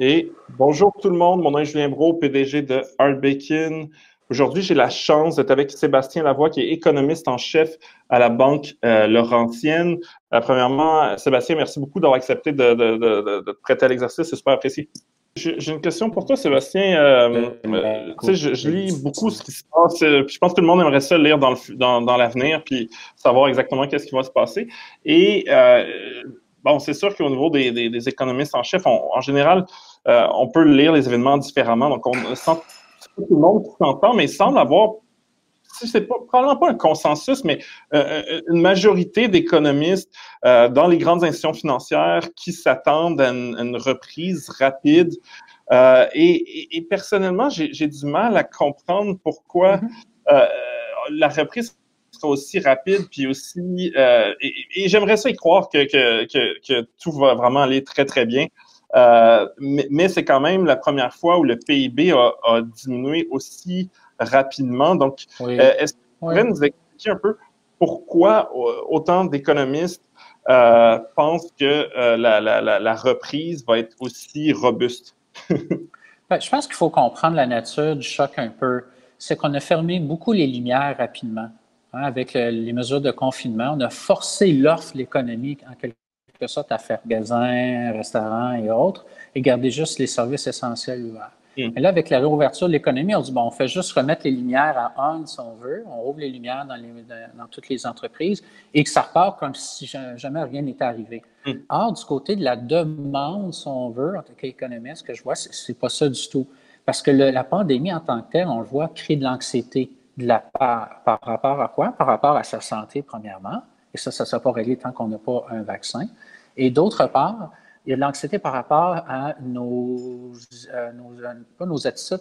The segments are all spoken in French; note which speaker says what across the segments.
Speaker 1: Et bonjour tout le monde, mon nom est Julien Bro, PDG de Bacon. Aujourd'hui, j'ai la chance d'être avec Sébastien Lavoie, qui est économiste en chef à la Banque euh, Laurentienne. Euh, premièrement, Sébastien, merci beaucoup d'avoir accepté de, de, de, de, te prêter à l'exercice, c'est super apprécié. J'ai une question pour toi, Sébastien. Euh, euh je, je, lis beaucoup ce qui se passe. je pense que tout le monde aimerait ça lire dans l'avenir, dans, dans puis savoir exactement qu'est-ce qui va se passer. Et bon, c'est sûr qu'au niveau des, des, des, économistes en chef, en général, euh, on peut lire les événements différemment. Donc, on sent tout le monde s'entend, mais il semble avoir, c'est pas, probablement pas un consensus, mais euh, euh, une majorité d'économistes dans les grandes institutions financières qui s'attendent à, une, reprise rapide. Et, personnellement, j'ai du mal à comprendre pourquoi mm-hmm. la reprise sera aussi rapide, puis aussi, et, j'aimerais ça y croire que, que, tout va vraiment aller très, très bien. Euh, mais, c'est quand même la première fois où le PIB a, diminué aussi rapidement. Donc, euh, est-ce que vous pouvez nous expliquer un peu pourquoi euh, autant d'économistes pensent que la, reprise va être aussi robuste?
Speaker 2: Ben, je pense qu'il faut comprendre la nature du choc un peu. C'est qu'on a fermé beaucoup les lumières rapidement. Hein, avec les mesures de confinement, on a forcé l'offre, l'économie, en quelque que sorte à faire magasin, restaurant et autres, et garder juste les services essentiels ouverts. Et là, avec la réouverture de l'économie, on dit, bon, on fait juste remettre les lumières à on, si on veut. On rouvre les lumières dans, dans toutes les entreprises et que ça repart comme si jamais rien n'était arrivé. Or, du côté de la demande, si on veut, en tant qu'économiste, ce que je vois, c'est pas ça du tout. Parce que la pandémie en tant que telle, on le voit, crée de l'anxiété de la part, par rapport à quoi? Par rapport à sa santé, premièrement. Et ça, ça ne sera pas réglé tant qu'on n'a pas un vaccin. Et d'autre part, il y a de l'anxiété par rapport à nos, euh, euh, pas nos attitudes,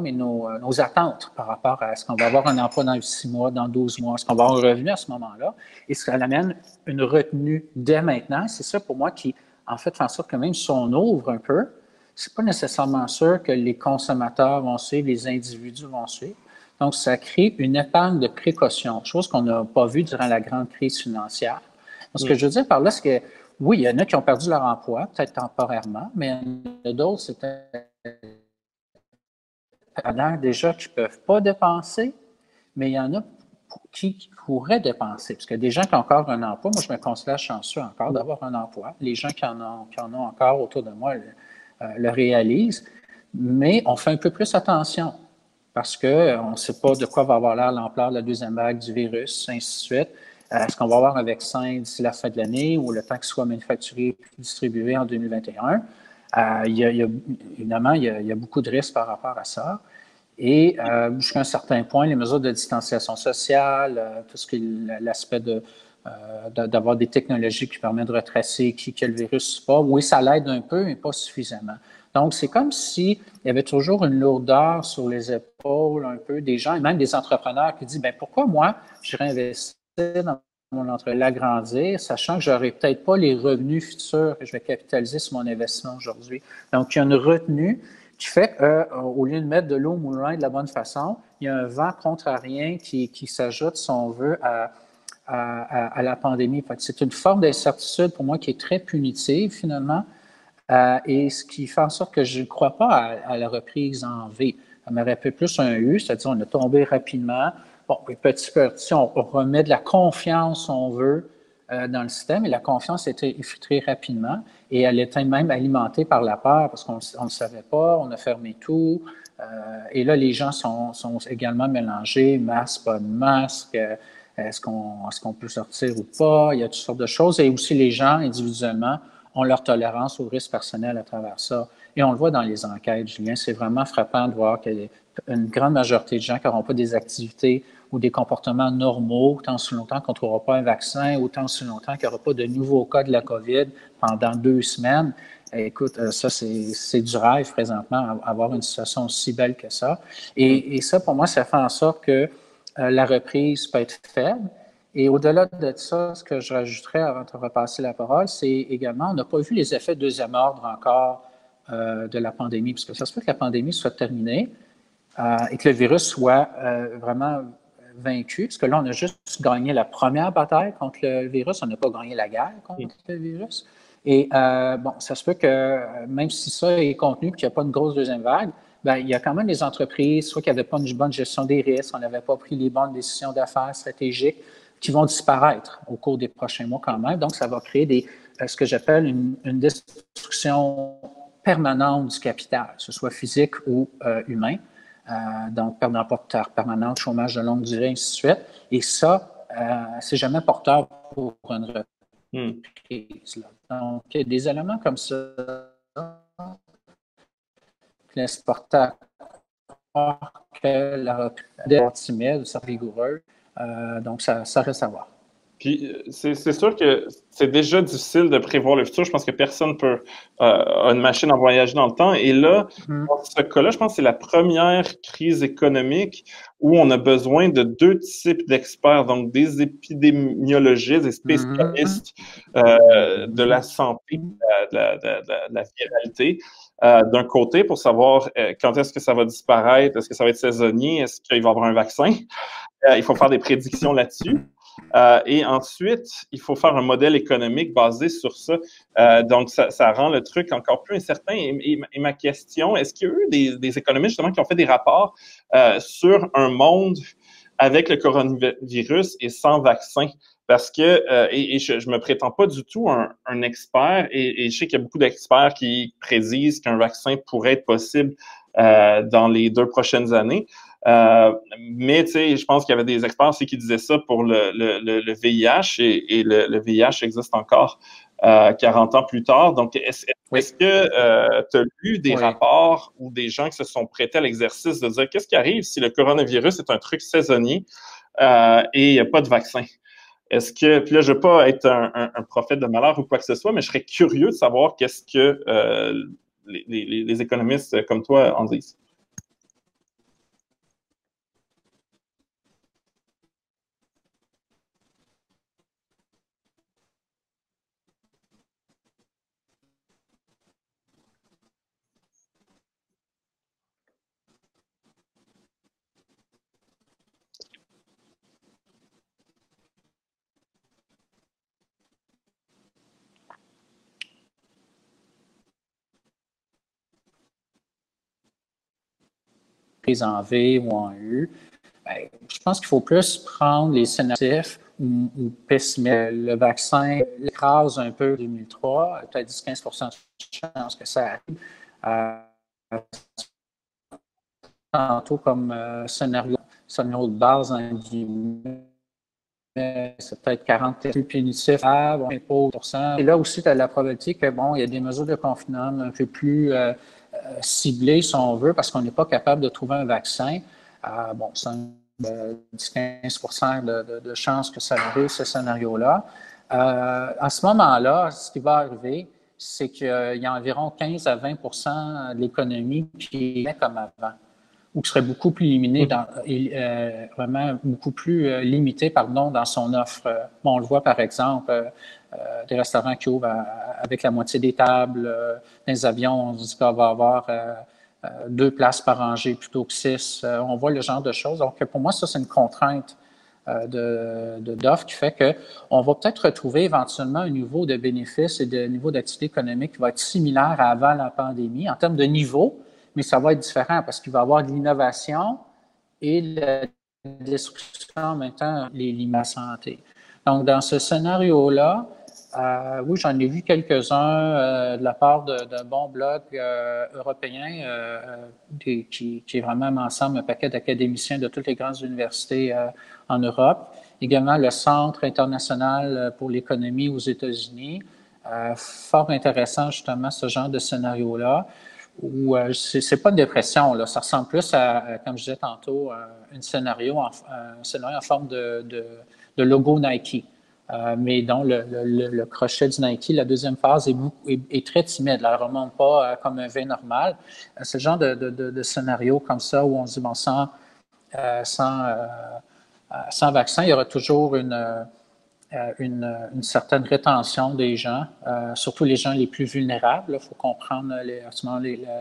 Speaker 2: mais nos, euh, nos, attentes par rapport à est-ce qu'on va avoir un emploi dans six mois, dans 12 mois, est-ce qu'on va avoir un revenu à ce moment-là. Et ça amène une retenue dès maintenant. C'est ça pour moi qui, en fait, fait en sorte que même si on ouvre un peu, c'est pas nécessairement sûr que les consommateurs vont suivre, les individus vont suivre. Donc, ça crée une épargne de précaution, chose qu'on n'a pas vue durant la grande crise financière. Ce que je veux dire par là, c'est que oui, il y en a qui ont perdu leur emploi, peut-être temporairement, mais il y en a d'autres, c'était déjà qui ne peuvent pas dépenser, mais il y en a qui pourraient dépenser. Parce que des gens qui ont encore un emploi, moi, je me considère chanceux encore d'avoir un emploi. Les gens qui en ont, qui en ont encore autour de moi le, euh, le réalisent, mais on fait un peu plus attention parce qu'on ne sait pas de quoi va avoir l'air l'ampleur de la deuxième vague du virus, ainsi de suite. Euh, est-ce qu'on va avoir un vaccin d'ici la fin de l'année ou le temps qu'il soit manufacturé et distribué en 2021? Euh, il, y a, évidemment, il y, a, beaucoup de risques par rapport à ça. Et euh, jusqu'à un certain point, les mesures de distanciation sociale, tout ce qui est l'aspect de, d'avoir des technologies qui permettent de retracer qui, quel virus. Oui, ça l'aide un peu, mais pas suffisamment. Donc, c'est comme s'il y avait toujours une lourdeur sur les épaules un peu des gens et même des entrepreneurs qui disent, ben pourquoi moi, je investir dans mon entreprise, l'agrandir, sachant que j'aurai peut-être pas les revenus futurs que je vais capitaliser sur mon investissement aujourd'hui. Donc, il y a une retenue qui fait qu'au lieu de mettre de l'eau au moulin de la bonne façon, il y a un vent contrarien qui, qui s'ajoute, si on veut, à, la pandémie. C'est une forme d'incertitude pour moi qui est très punitive, finalement, euh, et ce qui fait en sorte que je ne crois pas à, la reprise en V. Ça m'aurait fait plus un U, c'est-à-dire on a tombé rapidement, Bon, petit à petit, on remet de la confiance, on veut, euh, dans le système, et la confiance était effritée rapidement, et elle était même alimentée par la peur, parce qu'on ne le savait pas, on a fermé tout, euh, et là, les gens sont, également mélangés, masque, pas de masque, est-ce qu'on est qu'on peut sortir ou pas, il y a toutes sortes de choses, et aussi les gens, individuellement, ont leur tolérance au risque personnel à travers ça. Et on le voit dans les enquêtes, Julien, c'est vraiment frappant de voir qu'il grande majorité de gens qui n'auront pas des activités ou des comportements normaux tant si longtemps qu'on ne trouvera pas un vaccin, ou tant si longtemps qu'il n'y aura pas de nouveaux cas de la COVID pendant deux semaines. Écoute, euh, ça, c'est du rêve présentement, avoir une situation aussi belle que ça. Et, ça, pour moi, ça fait en sorte que euh, la reprise peut être faible. Et au-delà de ça, ce que je rajouterais avant de repasser la parole, c'est également, on n'a pas vu les effets de deuxième ordre encore euh, de la pandémie, parce que ça se peut que la pandémie soit terminée et que le virus soit vraiment vaincu, parce que là, on a juste gagné la première bataille contre le virus, on n'a pas gagné la guerre contre le virus. Et bon, ça se peut que même si ça est contenu, qu'il n'y a pas une grosse deuxième vague, ben, il y a quand même des entreprises, soit qui n'avaient pas une bonne gestion des risques, on n'avait pas pris les bonnes décisions d'affaires stratégiques, qui vont disparaître au cours des prochains mois quand même. Donc, ça va créer des, ce que j'appelle une, destruction permanente du capital, que ce soit physique ou humain. Euh, donc perte porteur permanente, chômage de longue durée, ainsi de suite. Et ça, euh, c'est jamais porteur pour une reprise. Donc, des éléments comme ça laissent porter que la reprise est timide ou rigoureuse. Euh, donc, ça, ça reste à voir.
Speaker 1: Puis euh, c'est sûr que c'est déjà difficile de prévoir le futur. Je pense que personne peut euh, une machine à voyager dans le temps. Et là, mm-hmm. dans ce cas-là, je pense que c'est la première crise économique où on a besoin de deux types d'experts, donc des épidémiologistes, des spécialistes euh, de la santé, de la, de la viralité. Euh, d'un côté pour savoir quand est-ce que ça va disparaître, est-ce que ça va être saisonnier, est-ce qu'il va y avoir un vaccin. il faut faire des prédictions là-dessus. Euh, et ensuite, il faut faire un modèle économique basé sur ça. Euh, donc, ça, rend le truc encore plus incertain. Et, ma question, est-ce qu'il y a eu des, économistes justement qui ont fait des rapports euh, sur un monde avec le coronavirus et sans vaccin? Parce que, et, je, ne me prétends pas du tout un, expert, et, je sais qu'il y a beaucoup d'experts qui prédisent qu'un vaccin pourrait être possible dans les deux prochaines années. Euh, mais tu sais, je pense qu'il y avait des experts aussi qui disaient ça pour le, le, le VIH et, le, VIH existe encore euh, 40 ans plus tard. Donc, est-ce que euh, tu as lu des rapports ou des gens qui se sont prêtés à l'exercice de dire qu'est-ce qui arrive si le coronavirus est un truc saisonnier euh, et il n'y a pas de vaccin? Est-ce que, puis là, je ne veux pas être un, un, prophète de malheur ou quoi que ce soit, mais je serais curieux de savoir qu'est-ce que les, les, les économistes comme toi en disent.
Speaker 2: En V ou en U, ben, je pense qu'il faut plus prendre les scénarios ou, pessimistes. Le vaccin écrase un peu 2003, peut-être 10-15 de chance que ça arrive. Euh, tantôt comme euh, scénario, scénario de base, en c'est peut-être 40 plus punitifs, ah, bon, Et là aussi, tu as la probabilité que, bon, il y a des mesures de confinement un peu plus euh, euh, ciblé, si on veut, parce qu'on n'est pas capable de trouver un vaccin. Euh, bon, c'est 10-15 de, de, chances que ça arrive, ce scénario-là. Euh, à ce moment-là, ce qui va arriver, c'est qu'il y a environ 15 à 20 de l'économie qui est comme avant, ou qui serait beaucoup plus limité, dans, vraiment beaucoup plus limité, pardon, dans son offre. Bon, on le voit par exemple, euh, des restaurants qui ouvrent avec la moitié des tables. Euh, les avions, on dit qu'on va avoir euh, deux places par rangée plutôt que six. on voit le genre de choses. Donc, pour moi, ça, c'est une contrainte de, qui fait qu'on va peut-être retrouver éventuellement un niveau de bénéfices et de niveau d'activité économique qui va être similaire à avant la pandémie en termes de niveau, mais ça va être différent parce qu'il va y avoir de l'innovation et la destruction en même temps les limites santé. Donc, dans ce scénario-là, euh, oui, j'en ai vu quelques-uns euh, de la part d'un bon blog euh, européen qui, est vraiment ensemble un paquet d'académiciens de toutes les grandes universités en Europe. Également le Centre international pour l'économie aux États-Unis. fort intéressant justement ce genre de scénario-là où c'est pas une dépression, là. ça ressemble plus à, comme je disais tantôt, un scénario en, un forme de logo Nike. Euh, mais donc, le, crochet du Nike, la deuxième phase est, est, très timide. Elle ne remonte pas euh, comme un V normal. Euh, le genre de, scénario comme ça où on se dit, sans, sans, sans, vaccin, il y aura toujours une, euh, une, certaine rétention des gens, euh, surtout les gens les plus vulnérables. Il faut comprendre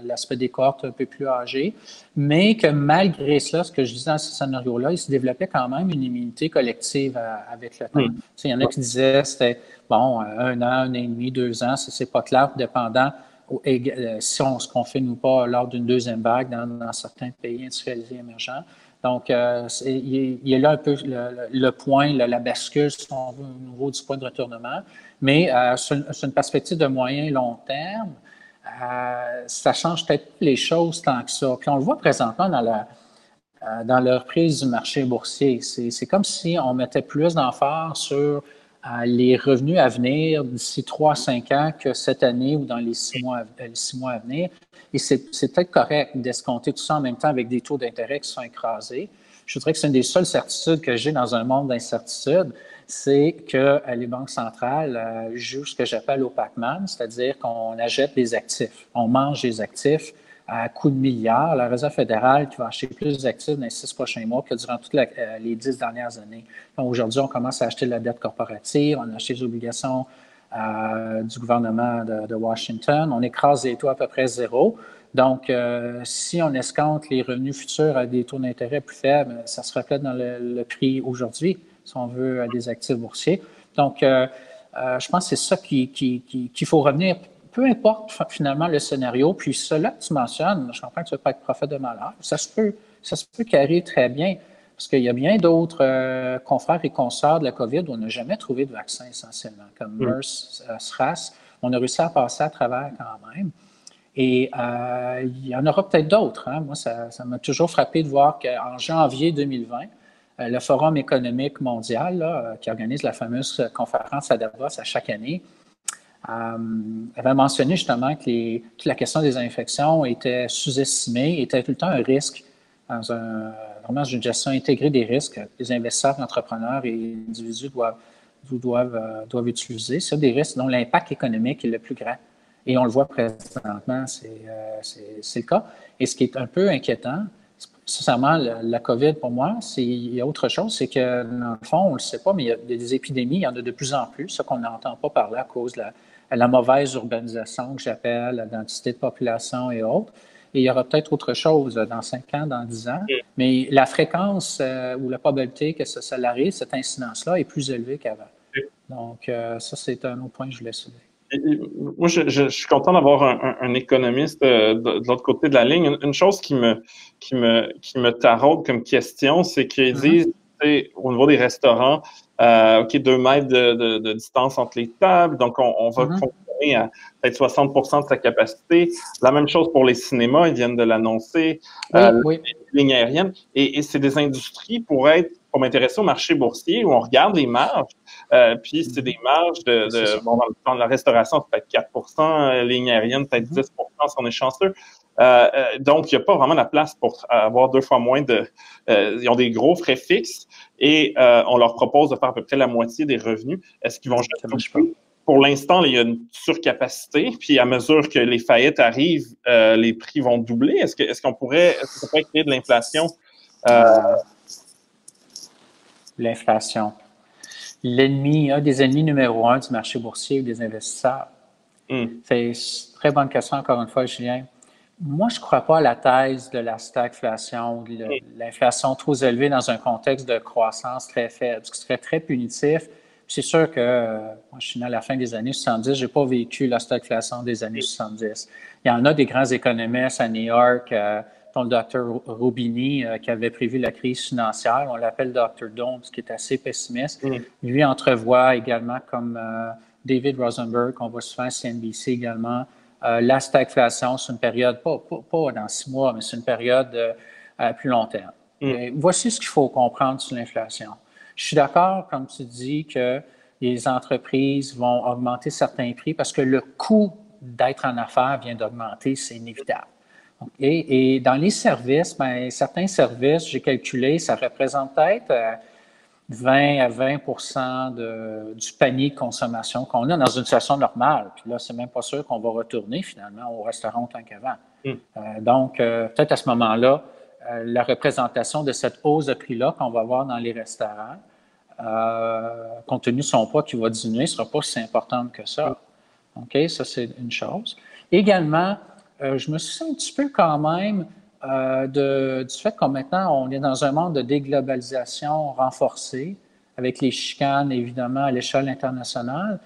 Speaker 2: l'aspect des cohortes un peu plus âgées, mais que malgré cela, ce que je disais dans ce scénario-là, il se développait quand même une immunité collective avec le temps. Il y en a qui disaient c'était bon, un an, un an et demi, deux ans, c'est pas clair, dépendant si on se confine ou pas lors d'une deuxième vague dans, dans certains pays industrialisés émergents. Donc, euh, il, y a là un peu le, point, la bascule, si on veut, au niveau du point de retournement. Mais euh, sur, une perspective de moyen et long terme, euh, ça change peut-être les choses tant que ça. Puis on le voit présentement dans la, dans la reprise du marché boursier. C'est comme si on mettait plus d'emphase sur les revenus à venir d'ici 3 à 5 ans que cette année ou dans les six mois, les six mois à venir. Et c'est peut-être correct d'escompter tout ça en même temps avec des taux d'intérêt qui sont écrasés. Je voudrais que c'est une des seules certitudes que j'ai dans un monde d'incertitude, c'est que euh, les banques centrales euh, jouent ce que j'appelle Pac-Man, c'est-à-dire qu'on achète des actifs, on mange des actifs à coût de milliards. La Réserve fédérale qui va acheter plus d'actifs dans les six prochains mois que durant toutes euh, les dix dernières années. Aujourd'hui, on commence à acheter de la dette corporative, on a acheté des obligations euh, du gouvernement de, Washington. On écrase les taux à peu près zéro. Donc, euh, si on escompte les revenus futurs à des taux d'intérêt plus faibles, ça se reflète dans le, prix aujourd'hui, si on veut, à des actifs boursiers. Donc, euh, je pense que c'est ça qu'il qui, faut revenir, peu importe finalement le scénario. Puis cela que tu mentionnes, je comprends que tu ne veux pas être prophète de malheur, ça se peut, ça se peut carrer très bien. Parce qu'il y a bien d'autres euh, confrères et consoeurs de la COVID où on n'a jamais trouvé de vaccin essentiellement, comme mm. MERS, euh, SRAS. On a réussi à passer à travers quand même. Et euh, il y en aura peut-être d'autres. Hein. Moi, ça m'a toujours frappé de voir qu'en janvier 2020, le Forum économique mondial, qui organise la fameuse conférence à Davos à chaque année, avait mentionné justement que les, toute la question des infections était sous-estimée, était tout le temps un risque dans un vraiment une gestion intégrée des risques. Les investisseurs, entrepreneurs et individus doivent, doivent, euh, doivent utiliser. C'est des risques dont l'impact économique est le plus grand. Et on le voit présentement, euh, c'est le cas. Et ce qui est un peu inquiétant, sincèrement, la, la COVID, pour moi, il y a autre chose, c'est que, dans le fond, on ne le sait pas, mais il y a des épidémies, il y en a de plus en plus, ce qu'on n'entend pas parler à cause de la, la mauvaise urbanisation que j'appelle, la densité de population et autres. Et il y aura peut-être autre chose dans 5 ans, dans 10 ans. Mais la fréquence euh, ou la probabilité que ça, ça cette incidence-là, est plus élevée qu'avant. Donc, euh, ça, c'est un autre point que je voulais soulever.
Speaker 1: Moi, je, suis content d'avoir un, économiste euh, de, l'autre côté de la ligne. Une, chose qui me, qui me, qui me taraude comme question, c'est qu'ils mm-hmm. disent, au niveau des restaurants, OK, deux mètres de, distance entre les tables, donc on, va à peut-être 60% de sa capacité. La même chose pour les cinémas, ils viennent de l'annoncer, euh, les lignes aériennes. Et, c'est des industries pour être pour m'intéresser au marché boursier où on regarde les marges, euh, puis c'est des marges de, bon, dans, la restauration, c'est peut-être 4 euh, ligne aérienne, peut-être 10 mm-hmm. si on est chanceux. donc, il n'y a pas vraiment la place pour avoir deux fois moins de... ils ont des gros frais fixes et on leur propose de faire à peu près la moitié des revenus. Est-ce qu'ils vont jeter pour l'instant, il y a une surcapacité, puis à mesure que les faillites arrivent, euh, les prix vont doubler. Est-ce qu'on est qu'on pourrait, est que ça pourrait créer de l'inflation? Euh?
Speaker 2: L'inflation. L'ennemi, un des ennemis numéro un du marché boursier ou des investisseurs. Hmm. C'est une très bonne question, encore une fois, Julien. Moi, je ne crois pas à la thèse de la stagflation ou de hmm. l'inflation trop élevée dans un contexte de croissance très faible, ce qui serait très punitif c'est sûr que euh, moi, je suis né à la fin des années 70, je n'ai pas vécu la stagflation des années 70. Il y en a des grands économistes à New York, euh, dont le docteur Robini, euh, qui avait prévu la crise financière. On l'appelle Dr. Domes, qui est assez pessimiste. Mm. Lui entrevoit également, comme David Rosenberg, qu'on voit souvent à CNBC également, la stagflation, c'est une période, pas, pas, dans six mois, mais c'est une période à plus long terme. Mm. Voici ce qu'il faut comprendre sur l'inflation. Je suis d'accord, comme tu dis, que les entreprises vont augmenter certains prix parce que le coût d'être en affaires vient d'augmenter, c'est inévitable. Et, dans les services, ben, certains services, j'ai calculé, ça représente peut-être 20 euh, à 20 de, du panier de consommation qu'on a dans une situation normale. Puis là, c'est même pas sûr qu'on va retourner finalement au restaurant tant qu'avant. Hmm. Euh, donc, euh, peut-être à ce moment-là, la représentation de cette hausse de prix-là qu'on va voir dans les restaurants compte tenu de son poids qui va diminuer, ne sera pas si importante que ça. OK, ça c'est une chose. Également, je me suis un petit peu quand même du fait que maintenant on est dans un monde de déglobalisation renforcée, avec les chicanes évidemment à l'échelle internationale.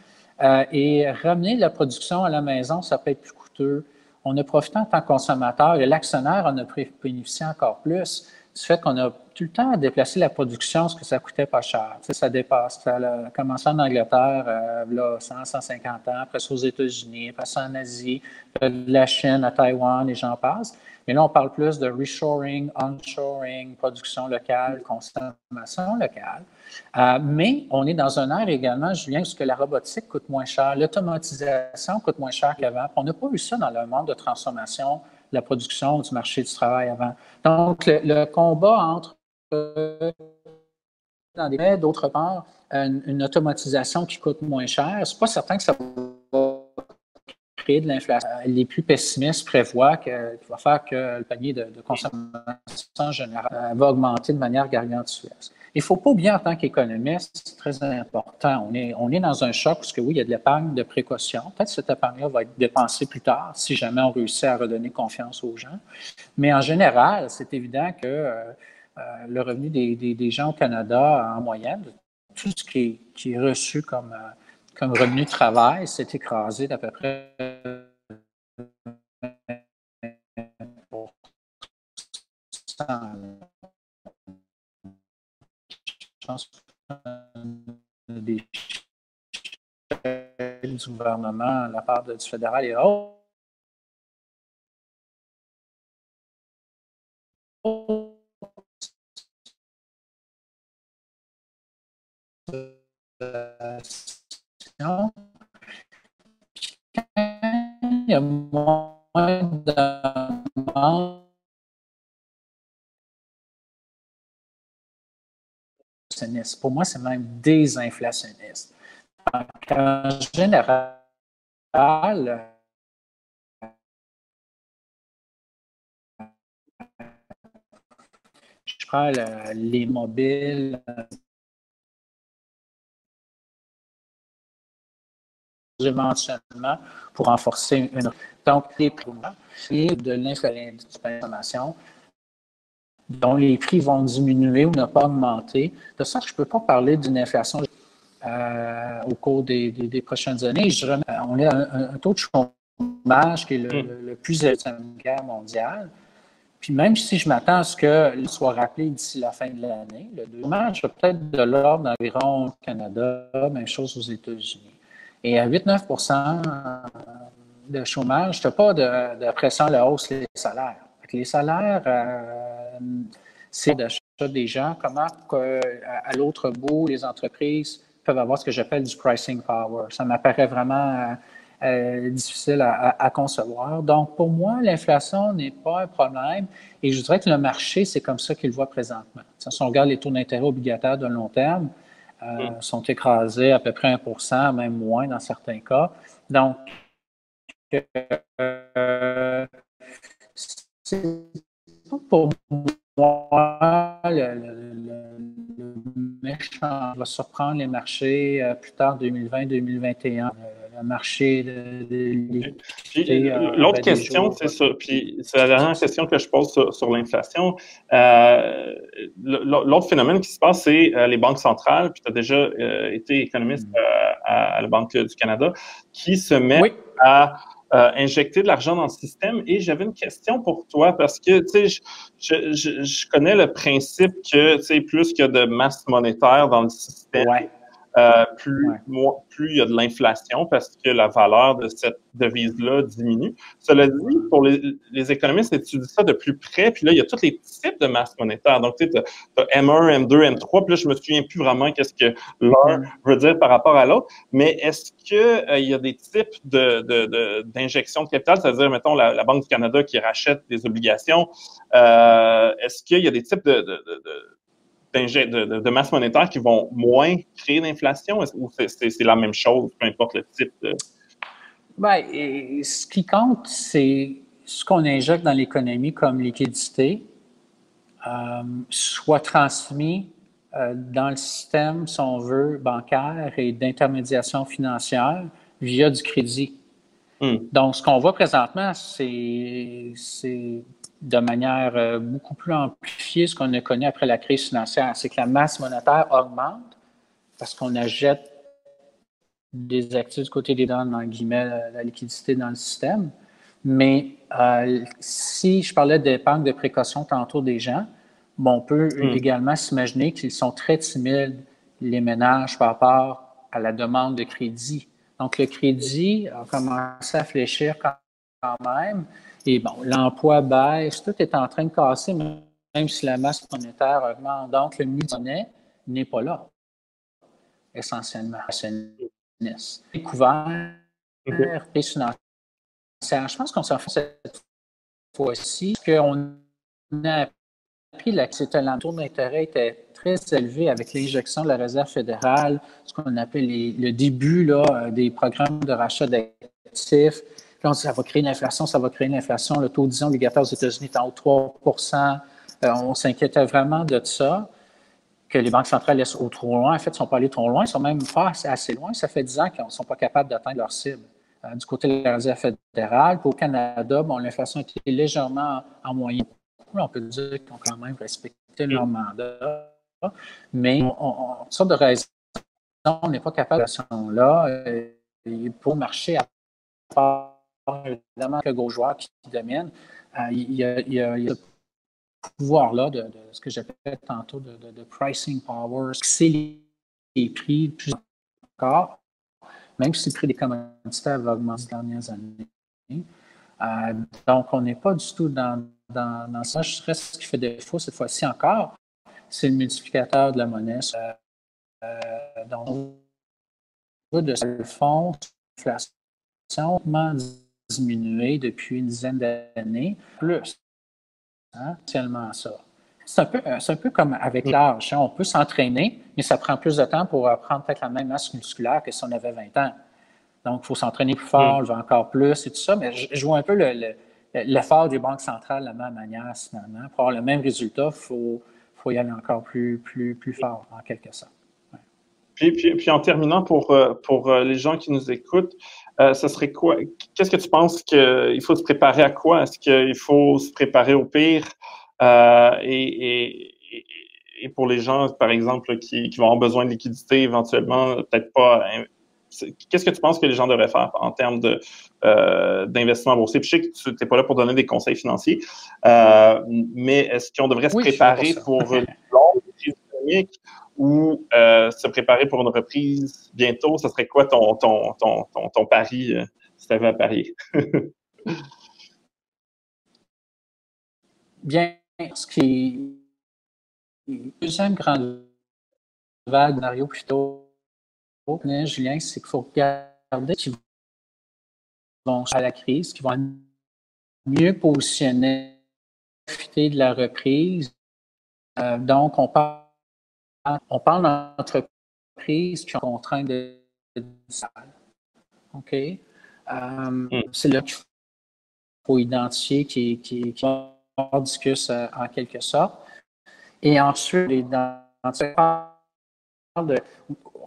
Speaker 2: et ramener la production à la maison, ça peut être plus coûteux on a profité en tant que consommateur et l'actionnaire en a bénéficié encore plus du fait qu'on a tout le temps déplacé la production parce que ça coûtait pas cher. ça dépasse. Ça a commencé en Angleterre, euh, là, 100, 150 ans, après ça aux États-Unis, après ça en Asie, la Chine, à Taïwan, et j'en passe. Mais là, on parle plus de reshoring, onshoring, production locale, consommation locale. Euh, mais on est dans un air également, Julien, où la robotique coûte moins cher, l'automatisation coûte moins cher qu'avant. On n'a pas eu ça dans le monde de transformation de la production du marché du travail avant. Donc, le, combat entre d'autre part, une, automatisation qui coûte moins cher, c'est pas certain que ça va de l'inflation. Les plus pessimistes prévoient que, qu'il va faire que le panier de, consommation générale euh, va augmenter de manière gargantuesque. Il ne faut pas oublier en tant qu'économiste, c'est très important, on est, on est dans un choc parce que oui, il y a de l'épargne de précaution. Peut-être cette épargne-là va être dépensée plus tard si jamais on réussit à redonner confiance aux gens. Mais en général, c'est évident que euh, le revenu des, des, gens au Canada, en moyenne, tout ce qui est, qui reçu comme comme revenu de travail s'est écrasé d'à peu près pense des du gouvernement, la part du fédéral est haute. Pour moi, c'est même désinflationniste. En général, je prends les mobiles, éventuellement pour renforcer une. Donc, les prix et de l'inflation dont les prix vont diminuer ou ne pas augmenter. De ça, je ne peux pas parler d'une inflation euh, au cours des, des, prochaines années. Je on a un, taux de chômage qui est le, hmm. plus élevé de la guerre mondiale. Puis même si je m'attends à ce qu'il soit rappelé d'ici la fin de l'année, le chômage va peut-être de l'ordre d'environ au Canada, même chose aux États-Unis. Et à 8-9% euh, de chômage, tu n'as pas de, pression à la hausse des salaires. Les salaires, euh, c'est d'achat des gens. Comment, à, l'autre bout, les entreprises peuvent avoir ce que j'appelle du pricing power? Ça m'apparaît vraiment euh, difficile à, concevoir. Donc, pour moi, l'inflation n'est pas un problème. Et je dirais que le marché, c'est comme ça qu'il le voit présentement. Si on regarde les taux d'intérêt obligataires de long terme, euh, mm. sont écrasés à peu près 1 même moins dans certains cas. Donc, euh, c'est pour moi le, le, méchant va surprendre les marchés euh, plus tard 2020-2021 marché de,
Speaker 1: euh, L'autre question, c'est ça. Puis c'est la dernière question que je pose sur, l'inflation. Euh, l'autre phénomène qui se passe, c'est euh, les banques centrales. Puis tu as déjà été économiste mm. à, la Banque du Canada, qui se met à injecter de l'argent dans le système. Et j'avais une question pour toi parce que, tu sais, je, je, connais le principe que, tu sais, plus qu'il y a de masse monétaire dans le système, euh, plus, plus il y a de l'inflation parce que la valeur de cette devise-là diminue. Cela dit, pour les, les, économistes étudient ça de plus près, puis là, il y a tous les types de masse monétaire. Donc, tu sais, tu as, M1, M2, M3, puis là, je me souviens plus vraiment qu'est-ce que l'un veut dire par rapport à l'autre, mais est-ce qu'il euh, y a des types d'injection de, de, de, capital, c'est-à-dire, mettons, la, Banque du Canada qui rachète des obligations, euh, est-ce qu'il y a des types de de, de, masse monétaire qui vont moins créer d'inflation? Ou c'est la même chose, peu importe le type de.
Speaker 2: Bien, ce qui compte, c'est ce qu'on injecte dans l'économie comme liquidité, euh, soit transmis dans le système, si on veut, bancaire et d'intermédiation financière via du crédit. Hmm. Donc, ce qu'on voit présentement, c'est de manière beaucoup plus amplifiée ce qu'on a connu après la crise financière. C'est que la masse monétaire augmente parce qu'on achète des actifs du côté des dents, dans guillemets, la liquidité dans le système. Mais euh, si je parlais d'épargne de précaution tantôt des gens, bon, on peut hmm. également s'imaginer qu'ils sont très timides, les ménages, par rapport à la demande de crédit. Donc, le crédit a commencé à fléchir quand même. Et bon, l'emploi baisse, tout est en train de casser, même si la masse monétaire augmente. Donc, le monnaie n'est pas là, essentiellement. Et financier je pense qu'on s'en fait cette fois-ci, qu'on a appris que le taux d'intérêt était très élevé avec l'injection de la Réserve fédérale, ce qu'on appelle le début là, des programmes de rachat d'actifs. Là, on dit ça va créer l'inflation, ça va créer l'inflation. Le taux, disons, obligataire aux États-Unis est en haut de 3% euh, On s'inquiétait vraiment de ça, que les banques centrales laissent trop loin. En fait, ils ne sont pas allés trop loin, ils sont même pas assez loin. Ça fait 10 ans qu'ils ne sont pas capables d'atteindre leur cible. Euh, du côté de la Réserve fédérale. au Canada, bon, l'inflation était légèrement en moyenne. On peut dire qu'ils ont quand même respecté leur mandat, mais on, une sorte de raison, on n'est pas capable de faire là euh, pour marcher à part évidemment que gros qui, dominent. Euh, il, y a, il, ce pouvoir-là de, ce que j'appelle tantôt de, pricing power, c'est les prix plus encore même si le prix des commodités avait augmenté les dernières années. Euh, donc, on n'est pas du tout dans, dans, ça. Je dirais ce qui fait défaut cette fois-ci encore, c'est le multiplicateur de la monnaie. Euh, donc, de ce fond, l'inflation a diminué depuis une dizaine d'années, plus. Hein, tellement ça. C'est un, peu, un peu comme avec mm. l'âge. Hein. On peut s'entraîner, mais ça prend plus de temps pour apprendre peut-être la même masse musculaire que si on avait 20 ans. Donc, il faut s'entraîner plus fort, mm. encore plus et tout ça. Mais je, vois un peu l'effort des banques centrales de la même manière, finalement. Pour avoir le même résultat, il faut, faut, y aller encore plus, plus, plus fort, en quelque sorte.
Speaker 1: Puis, puis, puis, en terminant, pour, euh, pour euh, les gens qui nous écoutent, euh, ce serait quoi? Qu'est-ce que tu penses qu'il faut se préparer à quoi? Est-ce qu'il faut se préparer au pire? Euh, et, et, pour les gens, par exemple, qui, qui, vont avoir besoin de liquidité éventuellement, peut-être pas. Hein, qu'est-ce que tu penses que les gens devraient faire en termes de, euh, d'investissement boursier? Puis je sais que tu n'es pas là pour donner des conseils financiers, mais est-ce qu'on devrait se préparer pour une longue crise économique? Ou euh, se préparer pour une reprise bientôt? Ce serait quoi ton, ton, ton, ton, ton pari euh, si tu avais à parier?
Speaker 2: Bien, ce qui deuxième grande vague, Mario, plutôt, Julien, c'est qu'il faut regarder qui vont à la crise, qui vont mieux positionner, profiter de la reprise. Euh, donc, on parle, on parle d'entreprises qui sont contraintes de OK? Euh, mm. C'est là qu'il faut identifier qui, qui, qui discus en quelque sorte. Et ensuite, on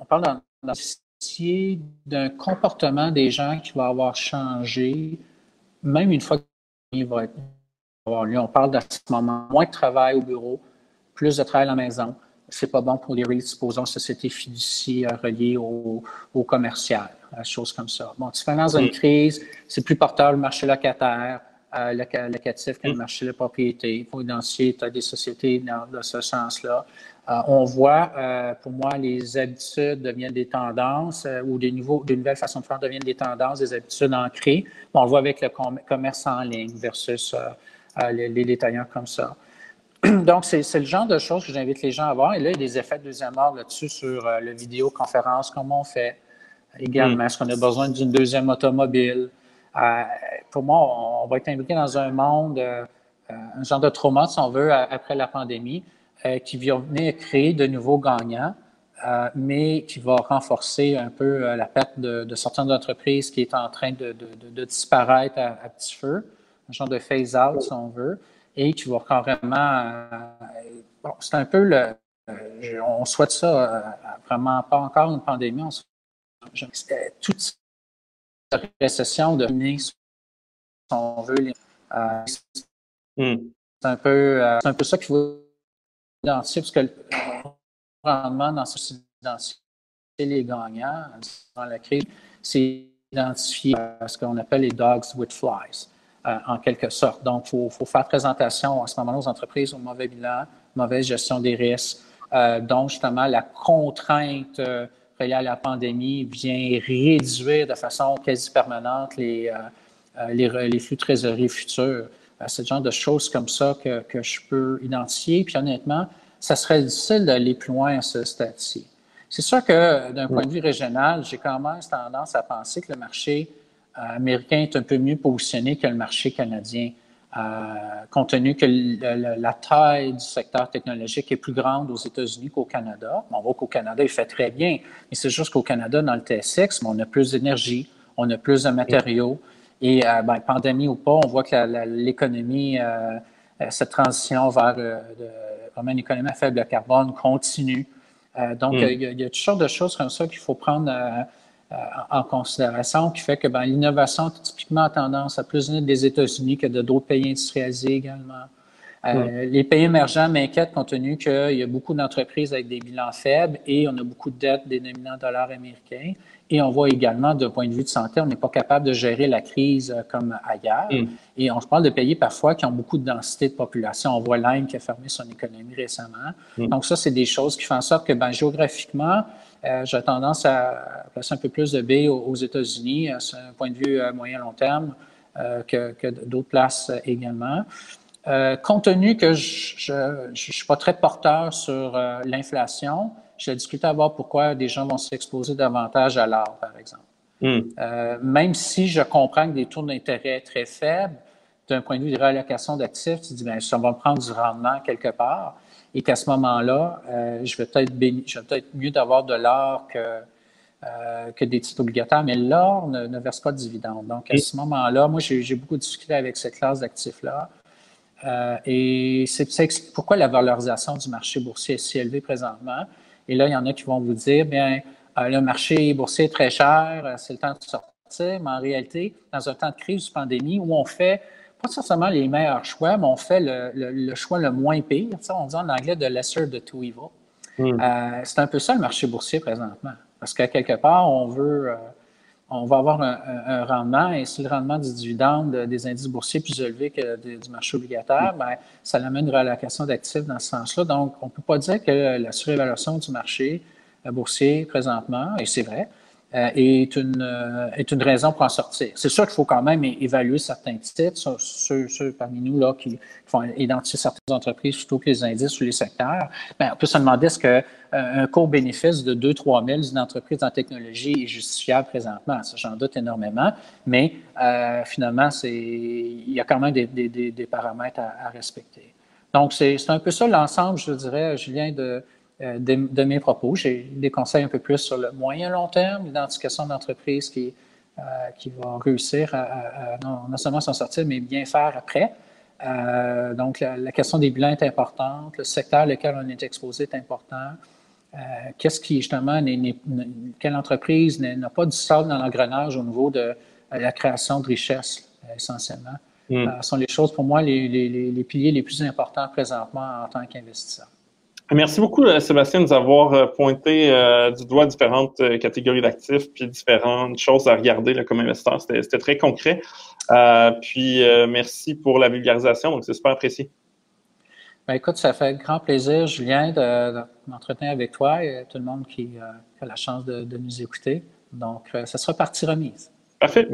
Speaker 2: parle d'un comportement des gens qui va avoir changé, même une fois qu'il va avoir lieu. On parle ce moment moins de travail au bureau, plus de travail à la maison. C'est pas bon pour les REITs, supposons, sociétés fiduciaires reliées au, au commercial, choses comme ça. Bon, tu dans une crise, c'est plus porteur le marché locataire euh, locatif que le marché de la propriété. Il faut identifier des sociétés dans, ce sens-là. Euh, on voit, euh, pour moi, les habitudes deviennent des tendances euh, ou des, nouveaux, de nouvelles façons de faire deviennent des tendances, des habitudes ancrées. on le voit avec le commerce en ligne versus les, les, détaillants comme ça. Donc, c'est le genre de choses que j'invite les gens à voir. Et là, il y a des effets de deuxième ordre là-dessus sur la vidéoconférence, comment on fait également. Mm. Est-ce qu'on a besoin d'une deuxième automobile? Euh, pour moi, on, va être impliqué dans un monde, euh, un genre de trauma, si on veut, après la pandémie, euh, qui va venir créer de nouveaux gagnants, mais qui va renforcer un peu la perte de, de certaines entreprises qui est en train de, disparaître à, petit feu, un genre de phase-out, si on veut, et qui va carrément... bon, c'est un peu le, on souhaite ça vraiment pas encore une pandémie. On souhaite, toute cette récession de si on veut. Hmm. C'est un peu, c'est un peu ça qu'il faut identifier parce que le rendement dans ce identifier les gagnants dans la crise, c'est identifier ce qu'on appelle les dogs with flies, euh, en quelque sorte. Donc, il faut, faire présentation à ce moment-là aux entreprises au mauvais bilan, mauvaise gestion des risques, euh, dont justement la contrainte euh, reliée à la pandémie vient réduire de façon quasi permanente les, les, les, flux de trésorerie futurs. c'est le genre de choses comme ça que, que je peux identifier. Puis honnêtement, ça serait difficile d'aller plus loin à ce stade-ci. C'est sûr que d'un point de vue régional, j'ai quand même tendance à penser que le marché euh, américain est un peu mieux positionné que le marché canadien, euh, compte tenu que la taille du secteur technologique est plus grande aux États-Unis qu'au Canada. On voit qu'au Canada, il fait très bien, mais c'est juste qu'au Canada, dans le TSX, on a plus d'énergie, on a plus de matériaux. Et euh, ben, pandémie ou pas, on voit que l'économie, cette transition vers vraiment une économie à faible carbone continue. Euh, donc, hmm. il, y a, toutes sortes de choses comme ça qu'il faut prendre euh, euh, en considération, qui fait que ben, l'innovation a typiquement tendance à plus venir des États-Unis que de d'autres pays industrialisés également. Hmm. Les pays émergents m'inquiètent compte tenu qu'il y a beaucoup d'entreprises avec des bilans faibles et on a beaucoup de dettes dénominées en dollars américains. Et on voit également, d'un point de vue de santé, on n'est pas capable de gérer la crise euh, comme ailleurs. Mm. Et on se parle de pays parfois qui ont beaucoup de densité de population. On voit l'Inde qui a fermé son économie récemment. Mm. Donc ça, c'est des choses qui font en sorte que ben, géographiquement, euh, j'ai tendance à placer un peu plus de B aux, États-Unis, euh, c'est un point de vue moyen-long terme, que, que d'autres places également. compte tenu que je ne suis pas très porteur sur l'inflation, j'ai discuté à voir pourquoi des gens vont s'exposer davantage à l'art, par exemple. Hmm. Euh, même si je comprends que des taux d'intérêt très faibles, d'un point de vue de réallocation d'actifs, tu dis, bien, ça va me prendre du rendement quelque part, et qu'à ce moment-là, euh, je vais peut-être peut mieux d'avoir de l'or que, euh, que des titres obligataires, mais l'or ne, verse pas de dividendes. Donc, à ce moment-là, moi, j'ai beaucoup discuté avec cette classe d'actifs-là. et c'est pourquoi la valorisation du marché boursier est si élevée présentement? Et là, il y en a qui vont vous dire, bien, euh, le marché boursier est très cher, euh, c'est le temps de sortir, mais en réalité, dans un temps de crise, de pandémie, où on fait pas forcément les meilleurs choix, mais on fait le, choix le moins pire. on dit en anglais de lesser the two evil. Hmm. Euh, c'est un peu ça le marché boursier présentement. Parce qu'à quelque part, on veut, on va avoir un, rendement, et si le rendement du dividende des indices boursiers est plus élevé que du marché obligataire, bien, ça amène une réallocation d'actifs dans ce sens-là. Donc, on ne peut pas dire que la surévaluation du marché boursier présentement, et c'est vrai, euh, est, une, euh, est une raison pour en sortir. C'est sûr qu'il faut quand même évaluer certains titres, ceux, parmi nous là, qui font identifier certaines entreprises plutôt que les indices ou les secteurs. Bien, on peut se demander est-ce qu'un euh, court bénéfice de 2-3 000 d'une entreprise en technologie est justifiable présentement? Ça, j'en doute énormément, mais euh, finalement, c'est, il y a quand même des, des, des paramètres à, à, respecter. Donc, c'est, c'est un peu ça l'ensemble, je dirais, Julien, de, euh, de, mes propos. J'ai des conseils un peu plus sur le moyen long terme, l'identification d'entreprises qui, euh, qui vont réussir à, non, seulement s'en sortir, mais bien faire après. Euh, donc, la, question des bilans est importante. Le secteur lequel on est exposé est important. Qu'est-ce qui, justement, quelle entreprise n'a pas du sable dans l'engrenage au niveau de la création de richesses, essentiellement? Mm. ce sont les choses, pour moi, les, les, piliers les plus importants présentement en tant qu'investisseur.
Speaker 1: Merci beaucoup, euh, Sébastien, de nous avoir euh, pointé euh, du doigt différentes catégories d'actifs puis différentes choses à regarder comme investisseur. C'était très concret. puis merci pour la vulgarisation, donc c'est super apprécié.
Speaker 2: Ben, écoute, ça fait grand plaisir, Julien, de, m'entretenir avec toi et tout le monde qui a la chance de, de nous écouter. Donc, ça sera partie remise.
Speaker 1: Parfait.